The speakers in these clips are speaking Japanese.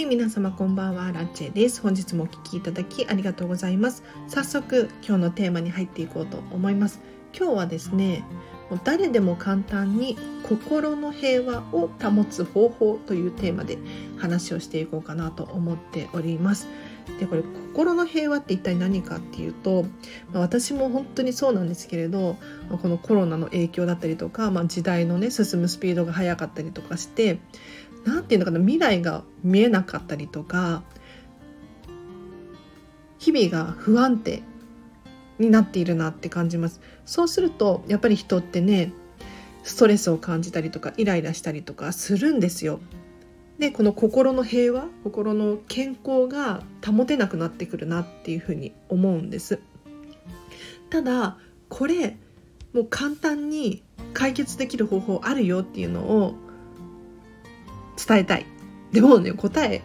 はい皆様こんばんは。ラッチェです。本日もお聞きいただきありがとうございます。早速今日のテーマに入っていこうと思います。今日はですね誰でも簡単に心の平和を保つ方法というテーマで話をしていこうかなと思っております。でこれ心の平和って一体何かっていうと、まあ、私も本当にそうなんですけれどこのコロナの影響だったりとか、まあ、時代のね進むスピードが速かったりとかして何て言うのかな未来が見えなかったりとか日々が不安定になっているなって感じます。そうするとやっぱり人ってねストレスを感じたりとかイライラしたりとかするんですよ。でこの心の平和心の健康が保てなくなってくるなっていうふうに思うんです。ただこれもう簡単に解決できる方法あるよっていうのを伝えたいでもね答え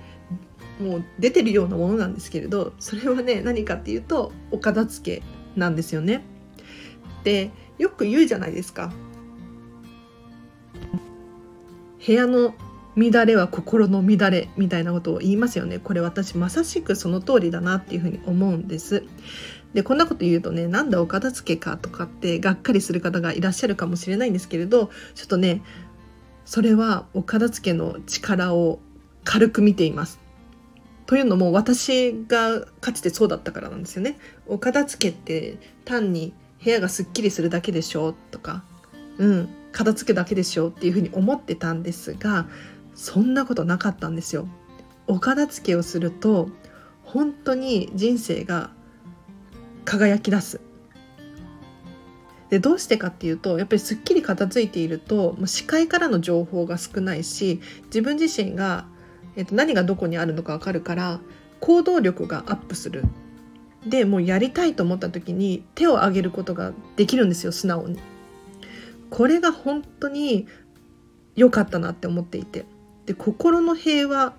もう出てるようなものなんですけれどそれはね何かっていうとお片付けなんですよね。でよく言うじゃないですか。部屋の乱れは心の乱れみたいなことを言いますよね。これ私まさしくその通りだなっていうふうに思うんです。でこんなこと言うとねなんだお片付けかとかってがっかりする方がいらっしゃるかもしれないんですけれどちょっとねそれはお片付けの力を軽く見ています。というのも私がかつてそうだったからなんですよね。お片付けって単に部屋がすっきりするだけでしょとか、うん、片付けだけでしょっていうふうに思ってたんですが、そんなことなかったんですよ。お片付けをすると本当に人生が輝き出す。でどうしてかっていうとやっぱりすっきり片付いているともう視界からの情報が少ないし自分自身が、えっと、何がどこにあるのか分かるから行動力がアップするでもうやりたいと思った時に手を挙げることができるんですよ素直に。これが本当に良かったなって思っていてで心の平和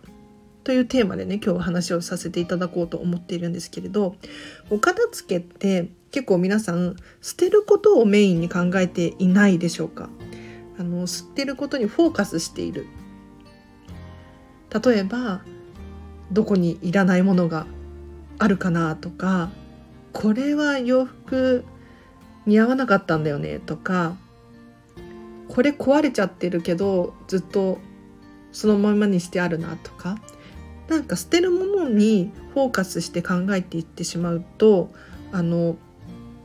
というテーマでね今日は話をさせていただこうと思っているんですけれどお片付けって結構皆さん捨てることをメインに考えていないでしょうか？あの捨てることにフォーカスしている。例えばどこにいらないものがあるかなとかこれは洋服似合わなかったんだよねとかこれ壊れちゃってるけどずっとそのままにしてあるなとかなんか捨てるものにフォーカスして考えていってしまうとあの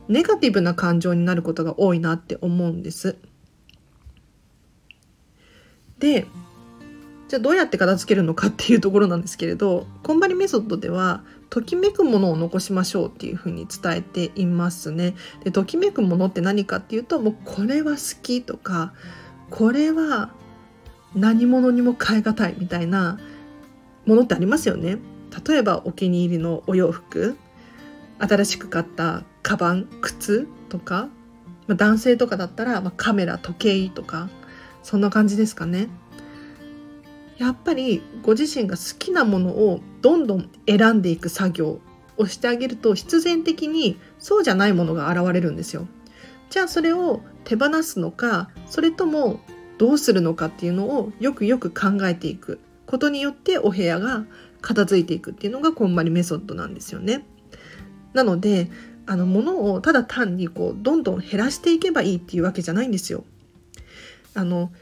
ネガティブな感情になることが多いなって思うんです。でじゃあどうやって片付けるのかっていうところなんですけれどこんまりメソッドではときめくものを残しましょうっていうふうに伝えていますね。でときめくものって何かっていうともうこれは好きとかこれは何者にも代え難いみたいなものってありますよね。例えばお気に入りのお洋服新しく買ったカバン靴とか、まあ、男性とかだったら、まあ、カメラ時計とかそんな感じですかね。やっぱりご自身が好きなものをどんどん選んでいく作業をしてあげると必然的にそうじゃないものが現れるんですよ。じゃあそれを手放すのかそれともどうするのかっていうのをよくよく考えていくことによってお部屋が片付いていくっていうのがこんまりメソッドなんですよね。なのであの物をただ単にこうどんどん減らしていけばいいっていうわけじゃないんですよ。あの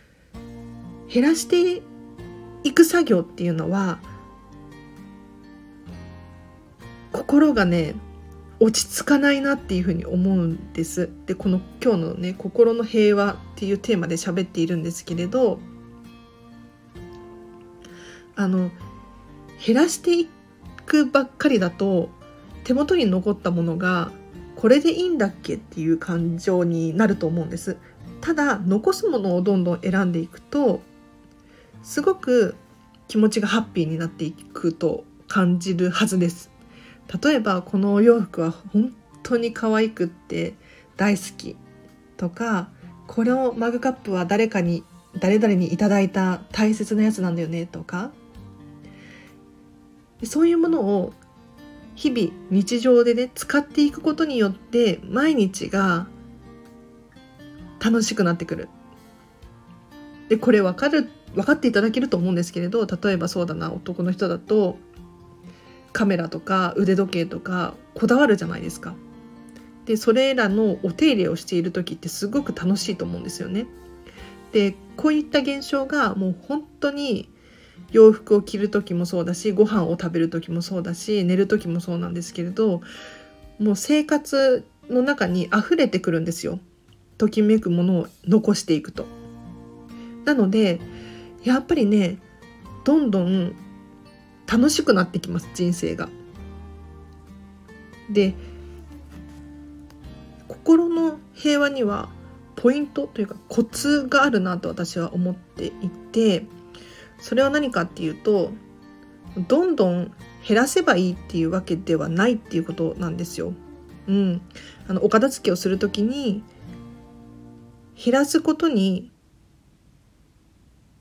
減らしていく作業っていうのは心がね落ち着かないなっていうふうに思うんです。でこの今日のね「心の平和」っていうテーマで喋っているんですけれどあの減らしていくばっかりだと手元に残ったものがこれでいいんだっけっていう感情になると思うんです。ただ残すものをどんどん選んでいくとすごく気持ちがハッピーになっていくと感じるはずです。例えばこのお洋服は本当に可愛くって大好きとかこのマグカップは誰かに誰々にいただいた大切なやつなんだよねとかそういうものを日々日常でね使っていくことによって毎日が楽しくなってくる。でこれ分かる分かっていただけると思うんですけれど例えばそうだな男の人だとカメラとか腕時計とかこだわるじゃないですか。でそれらのお手入れをしている時ってすごく楽しいと思うんですよね。でこういった現象がもう本当に洋服を着る時もそうだしご飯を食べる時もそうだし寝る時もそうなんですけれどもう生活の中に溢れてくるんですよときめくものを残していくと。なのでやっぱりねどんどん楽しくなってきます人生が。で心の平和にはポイントというかコツがあるなと私は思っていてそれは何かっていうとどんどん減らせばいいっていうわけではないっていうことなんですよ。うん、あのお片付けをする時に減らすことに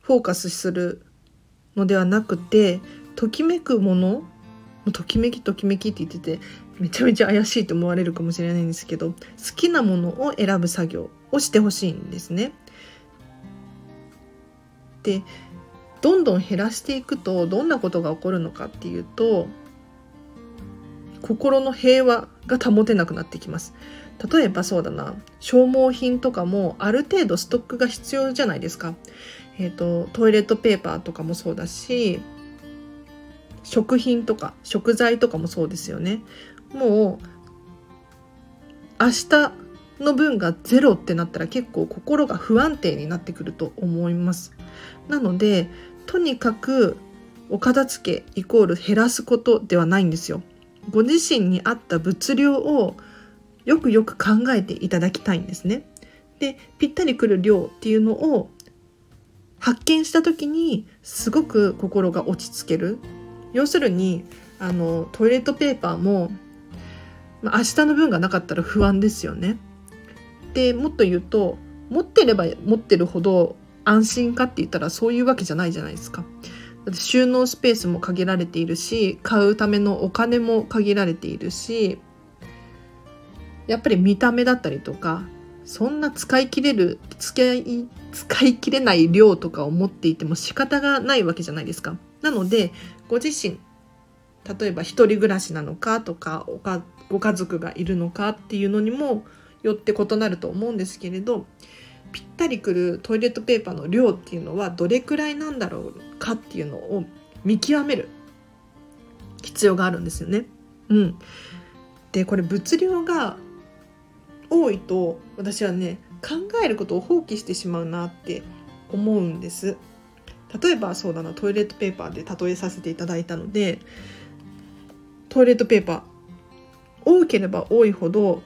フォーカスするのではなくてときめくものときめきときめきって言っててめちゃめちゃ怪しいと思われるかもしれないんですけど好きなものを選ぶ作業をしてほしいんですね。でどんどん減らしていくとどんなことが起こるのかっていうと心の平和が保てなくなってきます。例えばそうだな消耗品とかもある程度ストックが必要じゃないですか。えーと、トイレットペーパーとかもそうだし食品とか食材とかもそうですよね。もう明日の分がゼロってなったら結構心が不安定になってくると思います。なのでとにかくお片付けイコール減らすことではないんですよ。ご自身に合った物量をよくよく考えていただきたいんですね。でぴったりくる量っていうのを発見した時にすごく心が落ち着ける要するにあのトイレットペーパーも、まあ、明日の分がなかったら不安ですよね。でもっと言うと持ってれば持ってるほど安心かって言ったらそういうわけじゃないじゃないですか。だって収納スペースも限られているし買うためのお金も限られているしやっぱり見た目だったりとかそんな使い切れる使い使い切れない量とかを持っていても仕方がないわけじゃないですか。なのでご自身例えば一人暮らしなのかとかご家族がいるのかっていうのにもよって異なると思うんですけれどぴったりくるトイレットペーパーの量っていうのはどれくらいなんだろうかっていうのを見極める必要があるんですよね。うん、でこれ物量が多いと私はね考えることを放棄してしまうなって思うんです。例えばそうだなトイレットペーパーで例えさせていただいたのでトイレットペーパー多ければ多いほど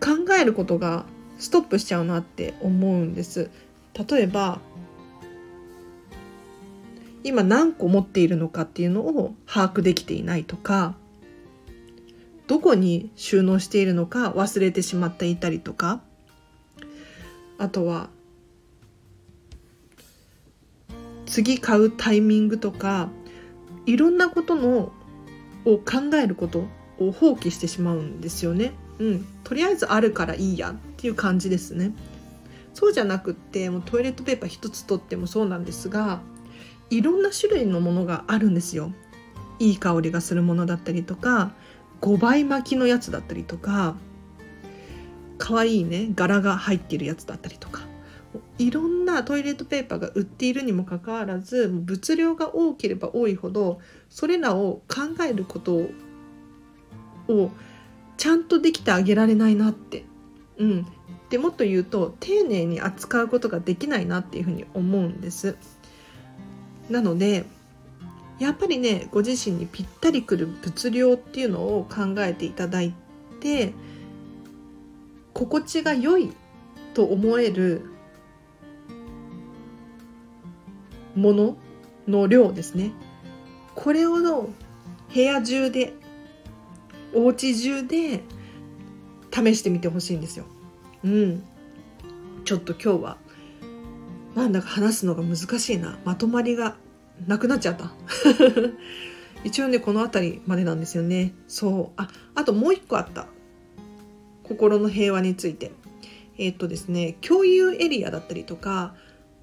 考えることがストップしちゃうなって思うんです。例えば今何個持っているのかっていうのを把握できていないとかどこに収納しているのか忘れてしまっていたりとかあとは次買うタイミングとかいろんなことのを考えることを放棄してしまうんですよね。うん、とりあえずあるからいいや。っていう感じですね。そうじゃなくってもうトイレットペーパー一つとってもそうなんですがいろんな種類のものがあるんですよ。いい香りがするものだったりとか5倍巻きのやつだったりとか可愛いね柄が入ってるやつだったりとかいろんなトイレットペーパーが売っているにもかかわらず物量が多ければ多いほどそれらを考えることをちゃんとできてあげられないなって。うん、でもっと言うと丁寧に扱うことができないなっていうふうに思うんです。なのでやっぱりねご自身にぴったりくる物量っていうのを考えていただいて心地が良いと思えるものの量ですねこれを部屋中でお家中で試してみてほしいんですよ。うん。ちょっと今日はなんだか話すのが難しいな。まとまりがなくなっちゃった。一応ね、この辺りまでなんですよね。そう。あ、あともう一個あった。心の平和について。えー、っとですね、共有エリアだったりとか、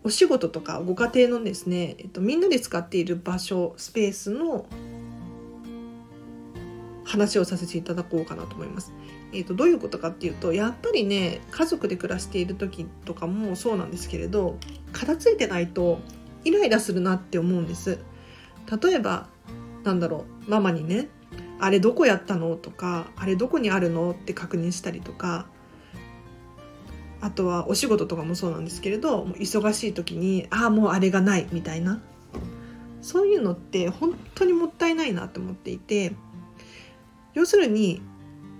お仕事とかご家庭のですね、えっと、みんなで使っている場所スペースの話をさせていただこうかなと思います。えーと、どういうことかっていうとやっぱりね家族で暮らしている時とかもそうなんですけれど片付いてないとイライラするなって思うんです。例えばなんだろうママにね「あれどこやったの?」とか「あれどこにあるの?」って確認したりとかあとはお仕事とかもそうなんですけれど忙しい時に「ああもうあれがない」みたいなそういうのって本当にもったいないなと思っていて要するに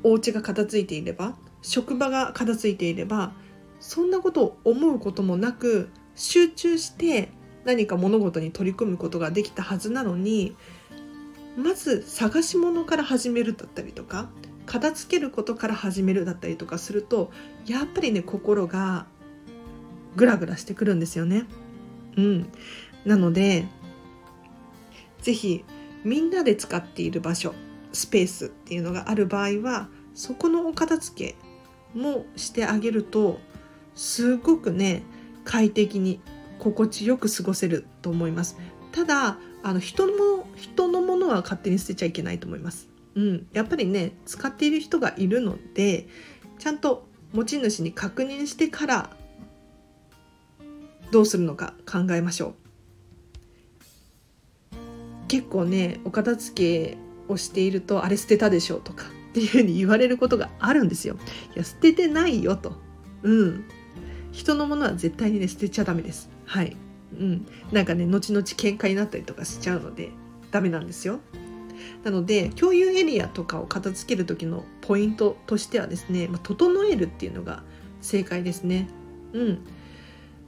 お家が片付いていれば職場が片付いていればそんなことを思うこともなく集中して何か物事に取り組むことができたはずなのにまず探し物から始めるだったりとか片付けることから始めるだったりとかするとやっぱりね心がグラグラしてくるんですよね。うん、なので是非みんなで使っている場所スペースっていうのがある場合はそこのお片付けもしてあげるとすごくね快適に心地よく過ごせると思います。ただあの人も人のものは勝手に捨てちゃいけないと思います、うん、やっぱりね使っている人がいるのでちゃんと持ち主に確認してからどうするのか考えましょう。結構ねお片付けをしているとあれ捨てたでしょとかっていうふうに言われることがあるんですよ。いや捨ててないよと。うん。人のものは絶対にね捨てちゃダメです。はい。うん。なんかね後々喧嘩になったりとかしちゃうのでダメなんですよ。なので共有エリアとかを片付ける時のポイントとしてはですね、まあ、整えるっていうのが正解ですね。うん。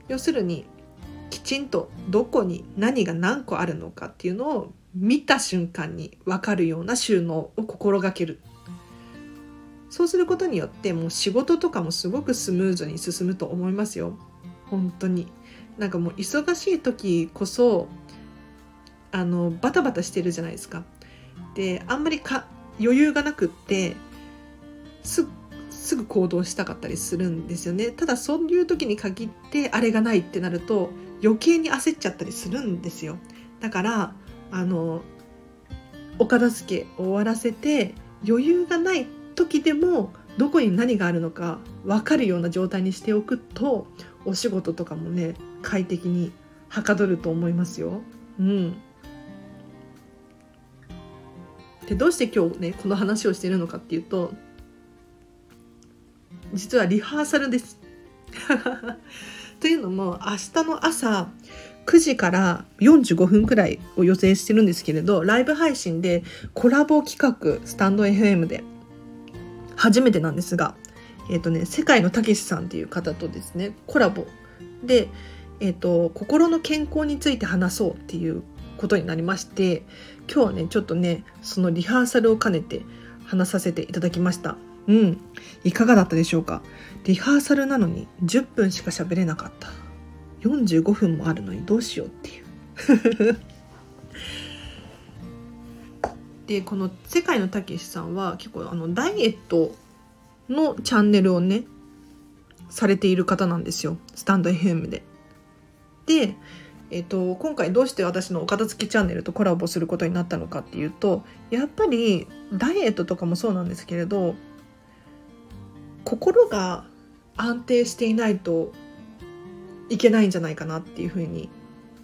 要するにきちんとどこに何が何個あるのかっていうのを見た瞬間に分かるような収納を心がけるそうすることによってもう仕事とかもすごくスムーズに進むと思いますよ。本当に。なんかもう忙しい時こそあのバタバタしてるじゃないですか。であんまりか余裕がなくってすすぐ行動したかったりするんですよね。ただそういう時に限ってあれがないってなると余計に焦っちゃったりするんですよ。だからあのお片付け終わらせて余裕がない時でもどこに何があるのか分かるような状態にしておくとお仕事とかもね快適にはかどると思いますよ。うん、でどうして今日ねこの話をしてるのかっていうと実はリハーサルです。というのも明日の朝9時から45分くらいを予定してるんですけれどライブ配信でコラボ企画スタンド FM で初めてなんですが、えっ、ー、とね、世界のたけしさんっていう方とですねコラボ。で、えっ、ー、と心の健康について話そうっていうことになりまして今日はねちょっとねそのリハーサルを兼ねて話させていただきました。うん。いかがだったでしょうか？リハーサルなのに10分しか喋れなかった。45分もあるのにどうしようっていう。でこの世界のたけしさんは結構あのダイエットのチャンネルをねされている方なんですよスタンド FM で。で、えーと、今回どうして私のお片付けチャンネルとコラボすることになったのかっていうとやっぱりダイエットとかもそうなんですけれど心が安定していないといけないんじゃないかなっていうふうに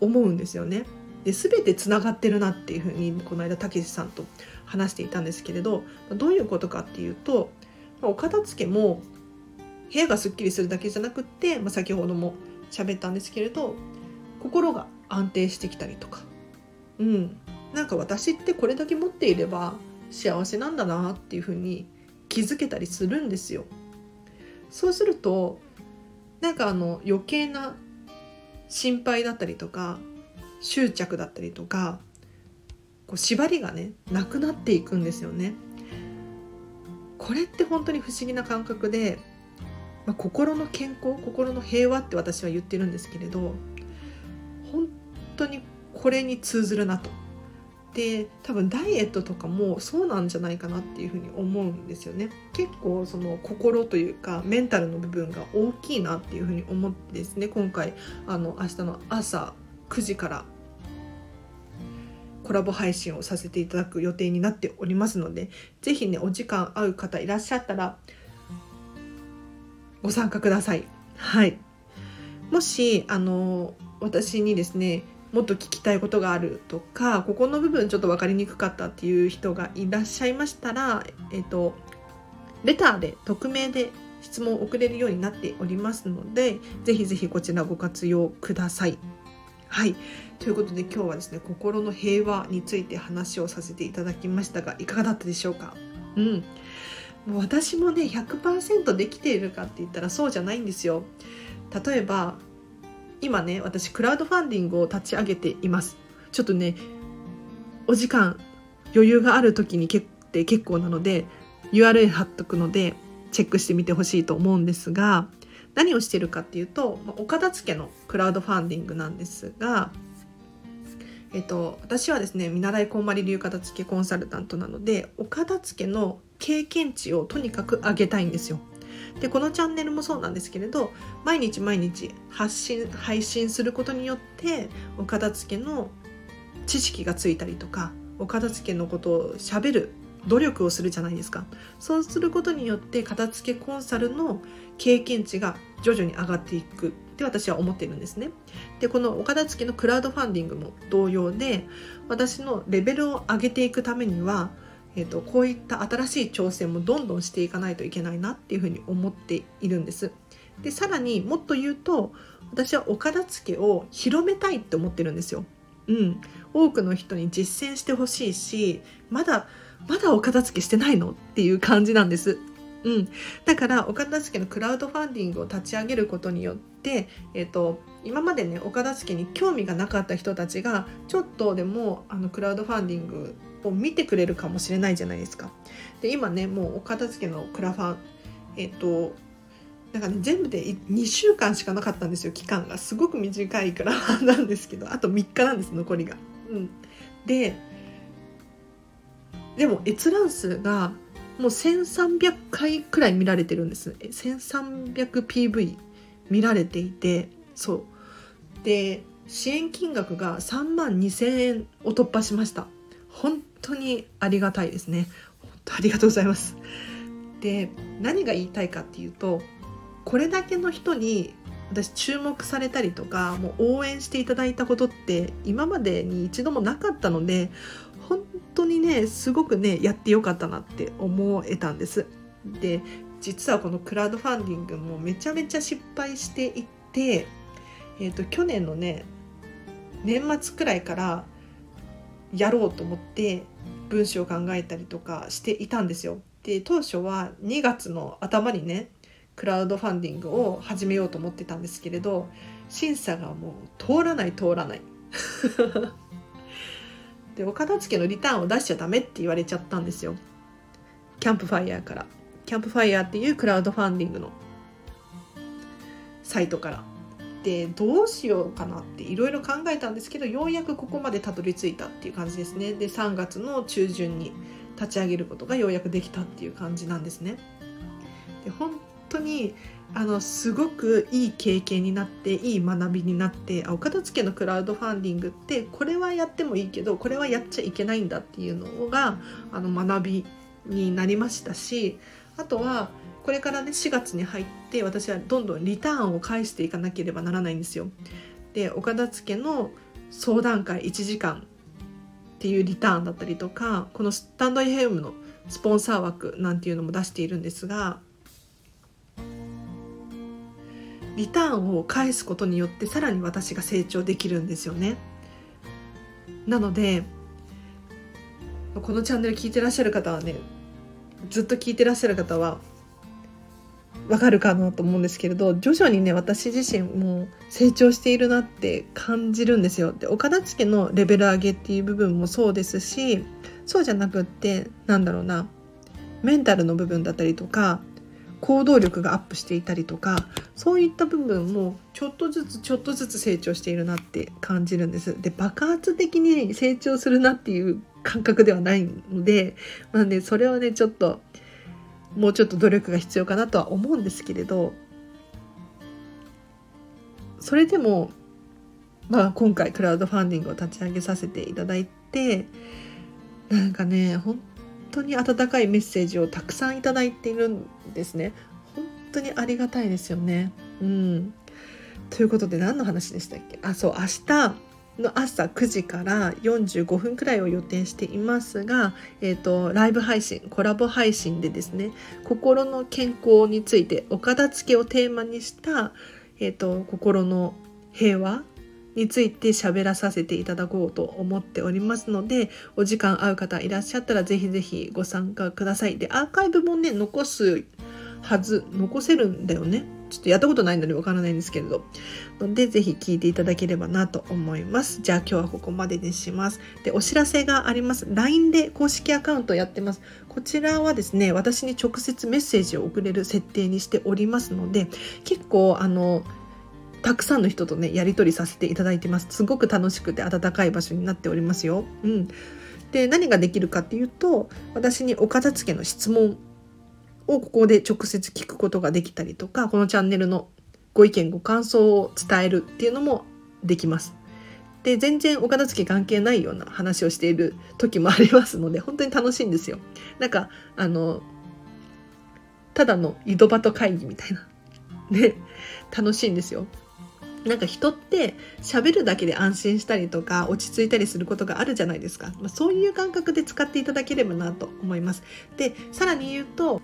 思うんですよね。で全てつながってるなっていうふうにこの間たけしさんと話していたんですけれどどういうことかっていうとお片付けも部屋がすっきりするだけじゃなくって、まあ、先ほども喋ったんですけれど心が安定してきたりとかうんなんか私ってこれだけ持っていれば幸せなんだなっていうふうに気づけたりするんですよ。そうするとなんかあの余計な心配だったりとか執着だったりとかこう縛りがねなくなっていくんですよね。これって本当に不思議な感覚で、まあ、心の健康心の平和って私は言ってるんですけれど本当にこれに通ずるなと。で多分ダイエットとかもそうなんじゃないかなっていうふうに思うんですよね。結構その心というかメンタルの部分が大きいなっていうふうに思ってですね。今回あの明日の朝9時からコラボ配信をさせていただく予定になっておりますので是非ねお時間合う方いらっしゃったらご参加ください。はいもしあの私にですねもっと聞きたいことがあるとかここの部分ちょっと分かりにくかったっていう人がいらっしゃいましたら、えっと、レターで匿名で質問を送れるようになっておりますのでぜひぜひこちらご活用ください。はい。ということで今日はですね心の平和について話をさせていただきましたがいかがだったでしょうか？うん。もう私もね100%できているかって言ったらそうじゃないんですよ。例えば今ね私クラウドファンディングを立ち上げています。ちょっとねお時間余裕がある時に結って結構なので URL 貼っとくのでチェックしてみてほしいと思うんですが何をしてるかっていうとまあお片付けのクラウドファンディングなんですがえっと、私はですね見習いこんまり流片付けコンサルタントなのでお片付けの経験値をとにかく上げたいんですよ。でこのチャンネルもそうなんですけれど毎日毎日発信配信することによってお片付けの知識がついたりとかお片付けのことをしゃべる努力をするじゃないですかそうすることによって片付けコンサルの経験値が徐々に上がっていくって私は思っているんですねでこのお片付けのクラウドファンディングも同様で私のレベルを上げていくためにはえーと、こういった新しい挑戦もどんどんしていかないといけないなっていうふうに思っているんです。でさらにもっと言うと私はお片付けを広めたいって思ってるんですよ。うん、多くの人に実践してほしいしまだまだお片付けしてないの？っていう感じなんです。うん、だからお片付けのクラウドファンディングを立ち上げることによって、えーと、今までねお片付けに興味がなかった人たちがちょっとでもあのクラウドファンディングを見てくれるかもしれないじゃないですか。で今ねもうお片付けのクラファンえっ、ー、となんかね全部で2週間しかなかったんですよ期間がすごく短いクラファンなんですけどあと3日なんです残りが。うん、ででも閲覧数がもう1300回くらい見られてるんです。1300PV 見られていてそう。で支援金額が3万2000円を突破しました。本当にありがたいですね。本当ありがとうございます。で何が言いたいかっていうとこれだけの人に私注目されたりとかもう応援していただいたことって今までに一度もなかったので本当にねすごくねやってよかったなって思えたんです。で実はこのクラウドファンディングもめちゃめちゃ失敗していて、えーと、去年のね年末くらいからやろうと思って文章を考えたりとかしていたんですよ。で当初は2月の頭にねクラウドファンディングを始めようと思ってたんですけれど審査がもう通らない通らないでお片付けのリターンを出しちゃダメって言われちゃったんですよ。キャンプファイヤーから。キャンプファイヤーっていうクラウドファンディングのサイトから。でどうしようかなっていろいろ考えたんですけどようやくここまでたどり着いたっていう感じですね。で3月の中旬に立ち上げることがようやくできたっていう感じなんですね。で本当にあのすごくいい経験になっていい学びになってあお片付けのクラウドファンディングってこれはやってもいいけどこれはやっちゃいけないんだっていうのがあの学びになりましたしあとはこれからね4月に入って私はどんどんリターンを返していかなければならないんですよ。でお片付けの相談会1時間っていうリターンだったりとかこのスタンド FM のスポンサー枠なんていうのも出しているんですがリターンを返すことによってさらに私が成長できるんですよね。なのでこのチャンネル聞いてらっしゃる方はねずっと聞いてらっしゃる方はわかるかなと思うんですけれど徐々にね私自身も成長しているなって感じるんですよ。で岡田付のレベル上げっていう部分もそうですしそうじゃなくってなんだろうなメンタルの部分だったりとか行動力がアップしていたりとかそういった部分もちょっとずつちょっとずつ成長しているなって感じるんです。で爆発的に成長するなっていう感覚ではないのでなんでそれはねちょっともうちょっと努力が必要かなとは思うんですけれどそれでも、まあ、今回クラウドファンディングを立ち上げさせていただいてなんかね本当に温かいメッセージをたくさんいただいているんですね。本当にありがたいですよね。うん、ということで何の話でしたっけ？あそう明日の朝9時から45分くらいを予定していますが、えーと、ライブ配信コラボ配信でですね心の健康についてお片付けをテーマにした、えーと心の平和について喋らさせていただこうと思っておりますのでお時間合う方いらっしゃったらぜひぜひご参加くださいでアーカイブもね残すはず残せるんだよね。ちょっとやったことないのでわからないんですけれど。のでぜひ聞いていただければなと思います。じゃあ今日はここまでにします。でお知らせがあります。LINE で公式アカウントやってます。こちらはですね私に直接メッセージを送れる設定にしておりますので結構あのたくさんの人とねやり取りさせていただいてます。すごく楽しくて温かい場所になっておりますよ。うん、で何ができるかっていうと私にお片付けの質問をここで直接聞くことができたりとかこのチャンネルのご意見ご感想を伝えるっていうのもできます。で全然お片付け関係ないような話をしている時もありますので本当に楽しいんですよ。なんかあのただの井戸端会議みたいなね楽しいんですよ。なんか人って喋るだけで安心したりとか落ち着いたりすることがあるじゃないですか、まあ、そういう感覚で使っていただければなと思いますでさらに言うと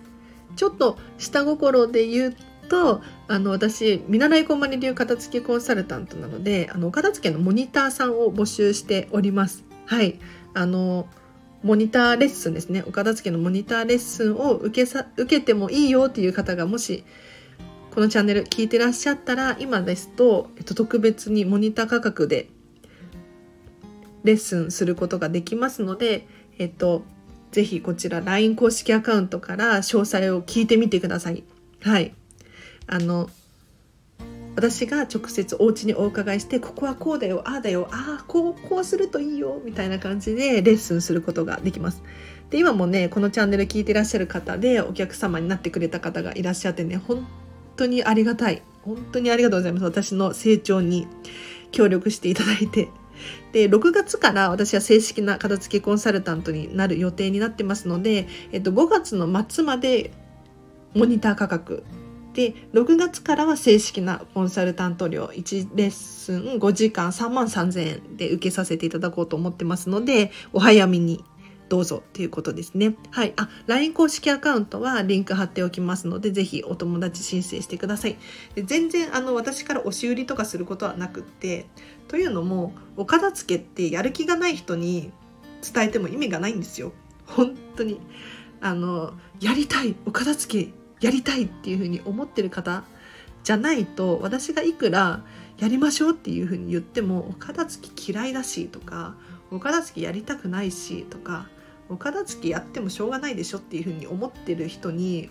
ちょっと下心で言うとあの私見習いコンマニ流片付けコンサルタントなのであのお片付けのモニターさんを募集しております。はい。あのモニターレッスンですね。お片付けのモニターレッスンを受けさ受けてもいいよっていう方がもしこのチャンネル聞いてらっしゃったら今ですと、えっと、特別にモニター価格でレッスンすることができますので、えっと、ぜひこちら LINE 公式アカウントから詳細を聞いてみてください。はい。あの、私が直接お家にお伺いして、ここはこうだよ、ああだよ、ああ、こう、こうするといいよ、みたいな感じでレッスンすることができます。で、今もね、このチャンネル聞いてらっしゃる方でお客様になってくれた方がいらっしゃってね、本当にありがたい。本当にありがとうございます。私の成長に協力していただいて。で、6月から私は正式な片付けコンサルタントになる予定になってますので、えっと、5月の末までモニター価格。で6月からは正式なコンサルタント料1レッスン5時間3万3000円で受けさせていただこうと思ってますのでお早めにどうぞということですね。はい。あ、LINE 公式アカウントはリンク貼っておきますので、ぜひお友達申請してください。で全然、あの、私から押し売りとかすることはなくって、というのも、お片付けってやる気がない人に伝えても意味がないんですよ。本当に。あの、やりたい、お片付けやりたいっていうふうに思ってる方じゃないと、私がいくらやりましょうっていうふうに言っても、お片付け嫌いだしとか、お片付けやりたくないしとかお片付けやってもしょうがないでしょっていうふうに思ってる人に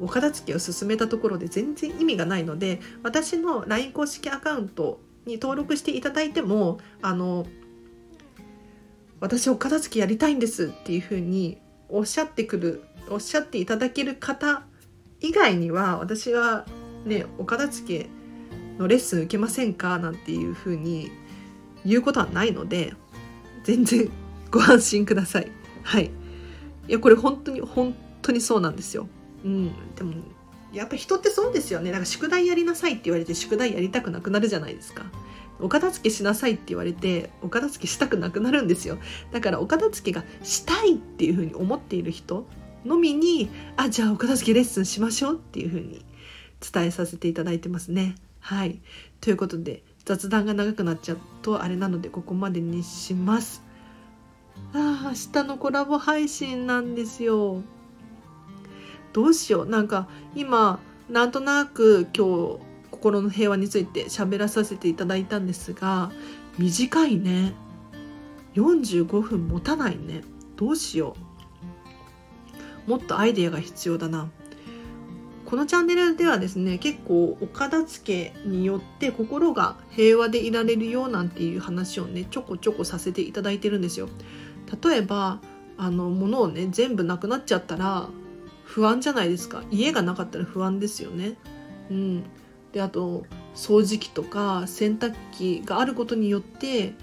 お片付けを進めたところで全然意味がないので私の LINE 公式アカウントに登録していただいてもあの私お片付けやりたいんですっていうふうにおっしゃってくるおっしゃっていただける方以外には私はねお片付けのレッスン受けませんか？なんていうふうに言うことはないので全然ご安心ください。はい。いや、これ本当に、本当にそうなんですよ。うん。でも、やっぱ人ってそうですよね。なんか宿題やりなさいって言われて宿題やりたくなくなるじゃないですか。お片付けしなさいって言われてお片付けしたくなくなるんですよ。だからお片付けがしたいっていうふうに思っている人のみに、あ、じゃあお片付けレッスンしましょうっていうふうに伝えさせていただいてますね。はい。ということで雑談が長くなっちゃうとあれなのでここまでにします。あ明日のコラボ配信なんですよ。どうしよう。なんか今なんとなく今日心の平和について喋らさせていただいたんですが短いね。45分持たないね。どうしよう。もっとアイデアが必要だな。このチャンネルではですね結構お片付けによって心が平和でいられるようなんていう話をねちょこちょこさせていただいてるんですよ。例えばあの物をね全部なくなっちゃったら不安じゃないですか家がなかったら不安ですよね。うん、であと掃除機とか洗濯機があることによって、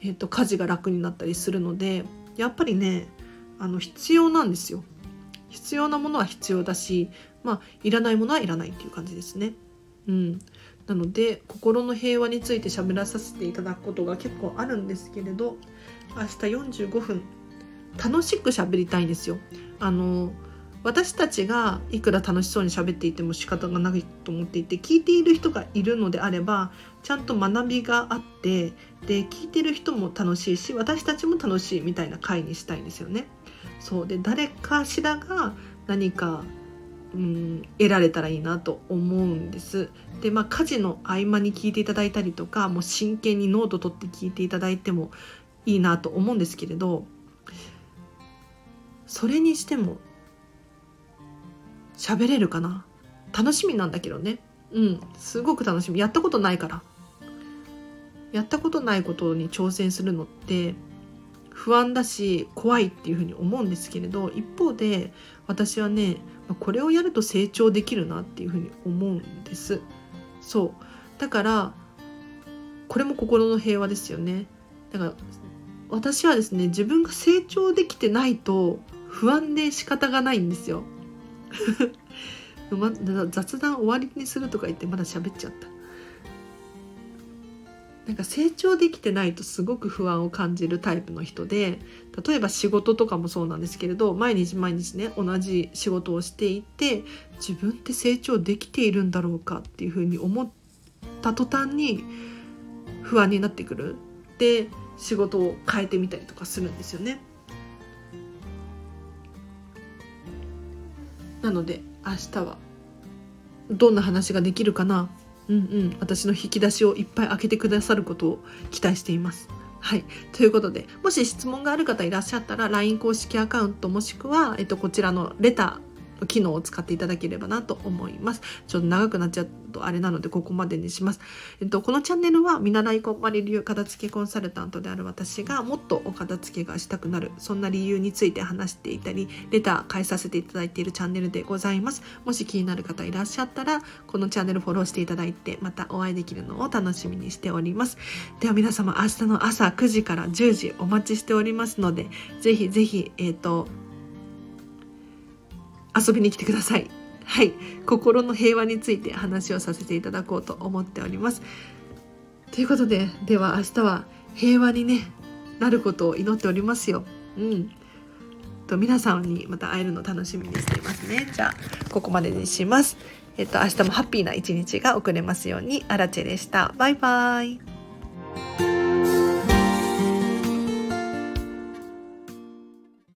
えーと、家事が楽になったりするのでやっぱりねあの必要なんですよ。必要なものは必要だしまあいらないものはいらないっていう感じですね。うん、なので心の平和について喋らさせていただくことが結構あるんですけれど明日45分楽しく喋りたいんですよ。あの私たちがいくら楽しそうに喋っていても仕方がないと思っていて聞いている人がいるのであればちゃんと学びがあってで聞いてる人も楽しいし私たちも楽しいみたいな回にしたいんですよね。そうで誰かしらが何かうん得られたらいいなと思うんです。でまあ家事の合間に聞いていただいたりとかもう真剣にノート取って聞いていただいてもいいなと思うんですけれどそれにしても喋れるかな？楽しみなんだけどね。うん。すごく楽しみ。やったことないから。やったことないことに挑戦するのって不安だし怖いっていうふうに思うんですけれど一方で私はねこれをやると成長できるなっていうふうに思うんです。そう。だからこれも心の平和ですよね。だから私はですね自分が成長できてないと不安で仕方がないんですよ、雑談終わりにするとか言ってまだ喋っちゃった。なんか成長できてないとすごく不安を感じるタイプの人で例えば仕事とかもそうなんですけれど毎日毎日ね同じ仕事をしていて自分って成長できているんだろうかっていうふうに思った途端に不安になってくる。で仕事を変えてみたりとかするんですよね。なので明日はどんな話ができるかな？うんうん私の引き出しをいっぱい開けてくださることを期待しています。はい。ということで、もし質問がある方いらっしゃったら、LINE 公式アカウントもしくは、えっと、こちらのレター、機能を使っていただければなと思います。ちょっと長くなっちゃうとあれなのでここまでにします。えっと、このチャンネルは見習いこんまり流片付けコンサルタントである私がもっとお片付けがしたくなるそんな理由について話していたりレター返させていただいているチャンネルでございます。もし気になる方いらっしゃったらこのチャンネルフォローしていただいてまたお会いできるのを楽しみにしております。では皆様明日の朝9時から10時お待ちしておりますのでぜひぜひえっ、ー、と遊びに来てください。はい、心の平和について話をさせていただこうと思っております。ということで、では明日は平和にね、なることを祈っておりますよ。うん。と皆さんにまた会えるの楽しみにしていますね。じゃあ、ここまでにします。えっと、明日もハッピーな一日が送れますように、アラチェでした。バイバイ。